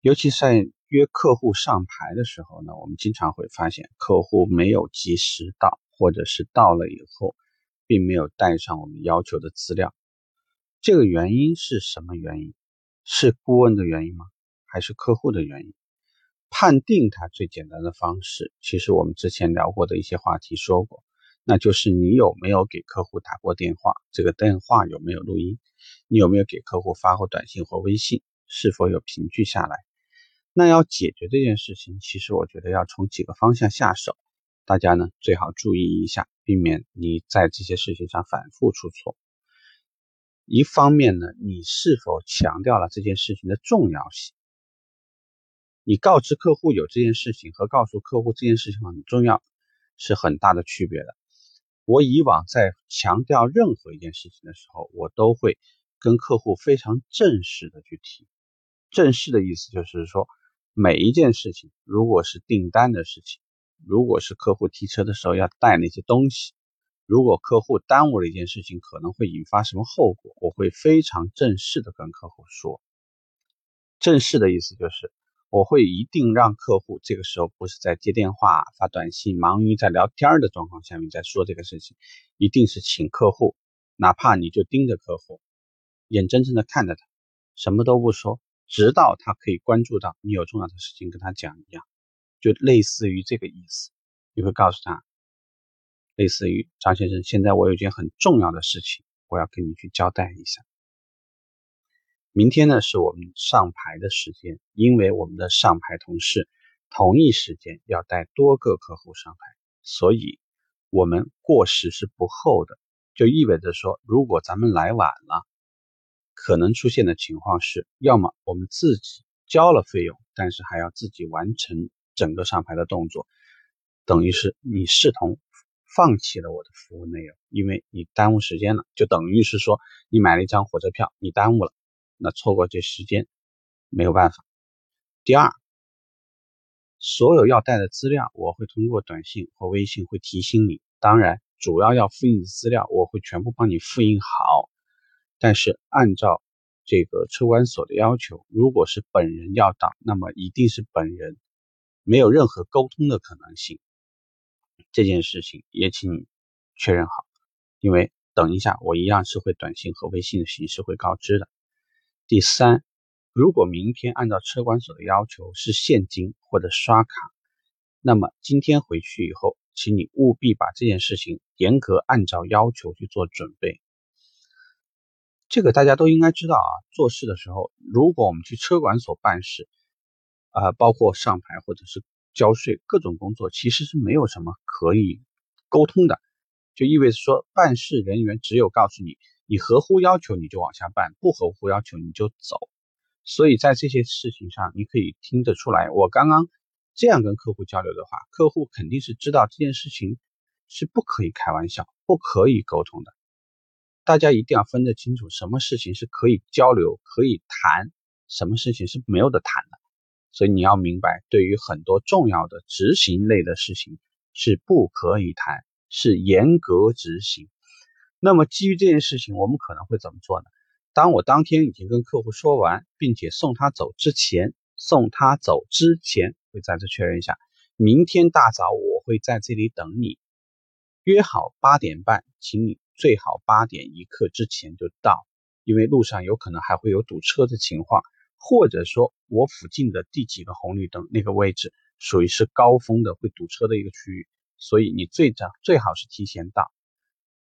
尤其在约客户上牌的时候呢，我们经常会发现客户没有及时到，或者是到了以后，并没有带上我们要求的资料。这个原因是什么原因？是顾问的原因吗？还是客户的原因？判定它最简单的方式，其实我们之前聊过的一些话题说过，那就是你有没有给客户打过电话，这个电话有没有录音？你有没有给客户发过短信或微信？是否有凭据下来？那要解决这件事情，其实我觉得要从几个方向下手，大家呢最好注意一下，避免你在这些事情上反复出错。一方面呢，你是否强调了这件事情的重要性？你告知客户有这件事情和告诉客户这件事情很重要是很大的区别的。我以往在强调任何一件事情的时候，我都会跟客户非常正式的去提。正式的意思就是说，每一件事情，如果是订单的事情，如果是客户提车的时候要带那些东西。如果客户耽误了一件事情，可能会引发什么后果？我会非常正式的跟客户说。正式的意思就是，我会一定让客户这个时候不是在接电话、发短信、忙于在聊天的状况下面在说这个事情，一定是请客户，哪怕你就盯着客户，眼睁睁的看着他，什么都不说，直到他可以关注到你有重要的事情跟他讲一样，就类似于这个意思。你会告诉他。类似于张先生，现在我有一件很重要的事情，我要跟你去交代一下。明天呢是我们上牌的时间，因为我们的上牌同事同一时间要带多个客户上牌，所以我们过时是不候的。就意味着说，如果咱们来晚了，可能出现的情况是，要么我们自己交了费用，但是还要自己完成整个上牌的动作，等于是你视同。放弃了我的服务内容，因为你耽误时间了，就等于是说你买了一张火车票，你耽误了，那错过这时间没有办法。第二，所有要带的资料，我会通过短信或微信会提醒你。当然，主要要复印的资料，我会全部帮你复印好。但是按照这个车管所的要求，如果是本人要到，那么一定是本人，没有任何沟通的可能性。这件事情也请你确认好，因为等一下我一样是会短信和微信的形式会告知的。第三，如果明天按照车管所的要求是现金或者刷卡，那么今天回去以后，请你务必把这件事情严格按照要求去做准备。这个大家都应该知道啊，做事的时候，如果我们去车管所办事，啊，包括上牌或者是。交税各种工作其实是没有什么可以沟通的，就意味着说办事人员只有告诉你，你合乎要求你就往下办，不合乎要求你就走。所以在这些事情上，你可以听得出来，我刚刚这样跟客户交流的话，客户肯定是知道这件事情是不可以开玩笑、不可以沟通的。大家一定要分得清楚，什么事情是可以交流、可以谈，什么事情是没有的谈的。所以你要明白，对于很多重要的执行类的事情是不可以谈，是严格执行。那么基于这件事情，我们可能会怎么做呢？当我当天已经跟客户说完，并且送他走之前，送他走之前会再次确认一下。明天大早我会在这里等你，约好八点半，请你最好八点一刻之前就到，因为路上有可能还会有堵车的情况。或者说我附近的第几个红绿灯那个位置属于是高峰的会堵车的一个区域，所以你最早最好是提前到。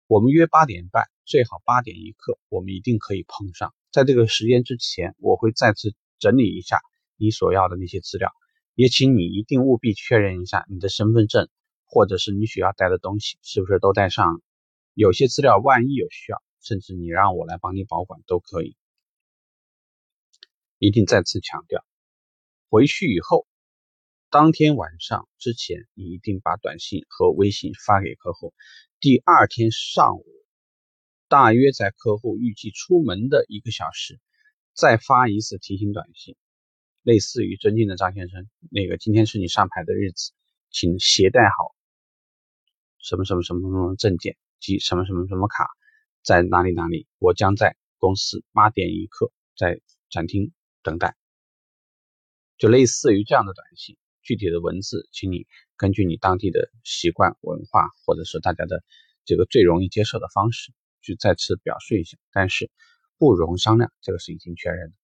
我们约八点半，最好八点一刻，我们一定可以碰上。在这个时间之前，我会再次整理一下你所要的那些资料，也请你一定务必确认一下你的身份证或者是你需要带的东西是不是都带上。有些资料万一有需要，甚至你让我来帮你保管都可以。一定再次强调，回去以后，当天晚上之前，你一定把短信和微信发给客户。第二天上午，大约在客户预计出门的一个小时，再发一次提醒短信，类似于“尊敬的张先生，那个今天是你上牌的日子，请携带好什么什么什么什么证件及什么什么什么卡，在哪里哪里，我将在公司八点一刻在展厅。等待。就类似于这样的短信，具体的文字，请你根据你当地的习惯文化，或者是大家的这个最容易接受的方式，去再次表述一下。但是不容商量，这个是已经确认的。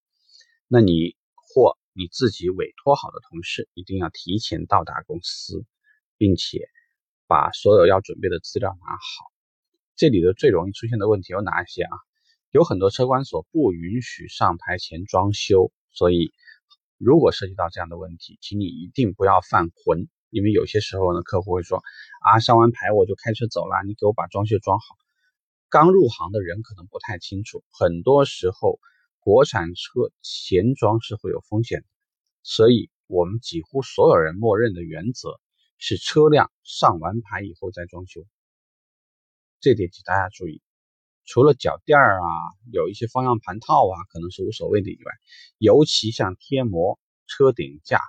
那你或你自己委托好的同事，一定要提前到达公司，并且把所有要准备的资料拿好。这里的最容易出现的问题有哪一些啊？有很多车管所不允许上牌前装修，所以。如果涉及到这样的问题，请你一定不要犯浑，因为有些时候呢，客户会说啊，上完牌我就开车走了，你给我把装修装好。刚入行的人可能不太清楚，很多时候国产车前装是会有风险的，所以我们几乎所有人默认的原则是车辆上完牌以后再装修，这点请大家注意。除了脚垫儿啊，有一些方向盘套啊，可能是无所谓的以外，尤其像贴膜、车顶架、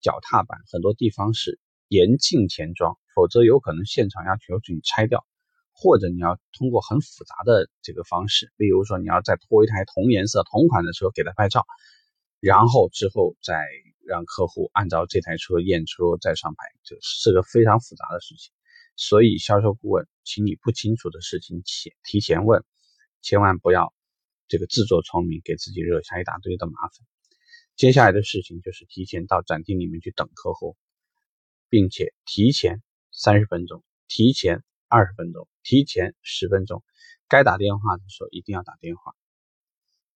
脚踏板，很多地方是严禁前装，否则有可能现场要求你拆掉，或者你要通过很复杂的这个方式，例如说你要再拖一台同颜色、同款的车给他拍照，然后之后再让客户按照这台车验车再上牌，这是个非常复杂的事情。所以，销售顾问，请你不清楚的事情前提前问，千万不要这个自作聪明，给自己惹下一大堆的麻烦。接下来的事情就是提前到展厅里面去等客户，并且提前三十分钟、提前二十分钟、提前十分钟，该打电话的时候一定要打电话，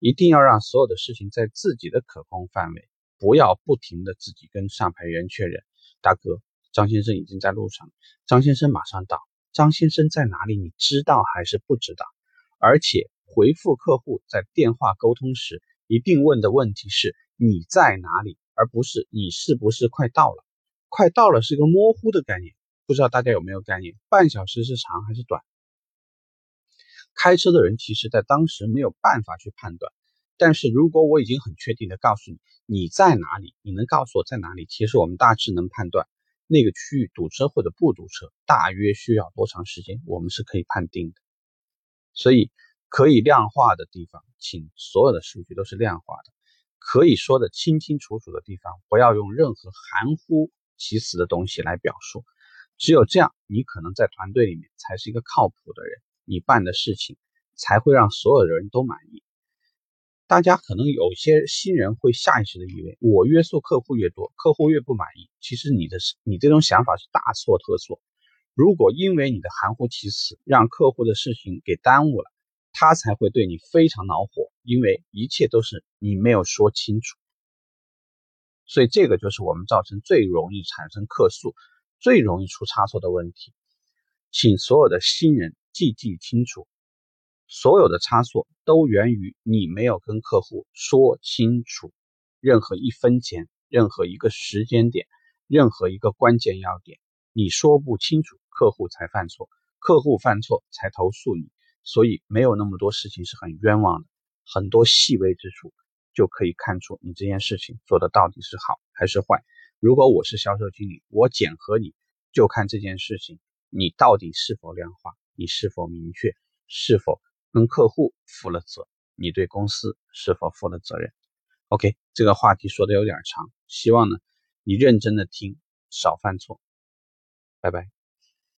一定要让所有的事情在自己的可控范围，不要不停的自己跟上牌员确认，大哥。张先生已经在路上，张先生马上到。张先生在哪里？你知道还是不知道？而且回复客户在电话沟通时，一定问的问题是你在哪里，而不是你是不是快到了。快到了是个模糊的概念，不知道大家有没有概念？半小时是长还是短？开车的人其实在当时没有办法去判断，但是如果我已经很确定的告诉你你在哪里，你能告诉我在哪里，其实我们大致能判断。那个区域堵车或者不堵车，大约需要多长时间？我们是可以判定的。所以可以量化的地方，请所有的数据都是量化的，可以说的清清楚楚的地方，不要用任何含糊其辞的东西来表述。只有这样，你可能在团队里面才是一个靠谱的人，你办的事情才会让所有的人都满意。大家可能有些新人会下意识的以为，我约束客户越多，客户越不满意。其实你的你这种想法是大错特错。如果因为你的含糊其辞，让客户的事情给耽误了，他才会对你非常恼火，因为一切都是你没有说清楚。所以这个就是我们造成最容易产生客诉、最容易出差错的问题。请所有的新人记记清楚。所有的差错都源于你没有跟客户说清楚任何一分钱、任何一个时间点、任何一个关键要点，你说不清楚，客户才犯错，客户犯错才投诉你，所以没有那么多事情是很冤枉的，很多细微之处就可以看出你这件事情做的到底是好还是坏。如果我是销售经理，我检核你就看这件事情你到底是否量化，你是否明确，是否。跟客户负了责，你对公司是否负了责任？OK，这个话题说的有点长，希望呢你认真的听，少犯错。拜拜。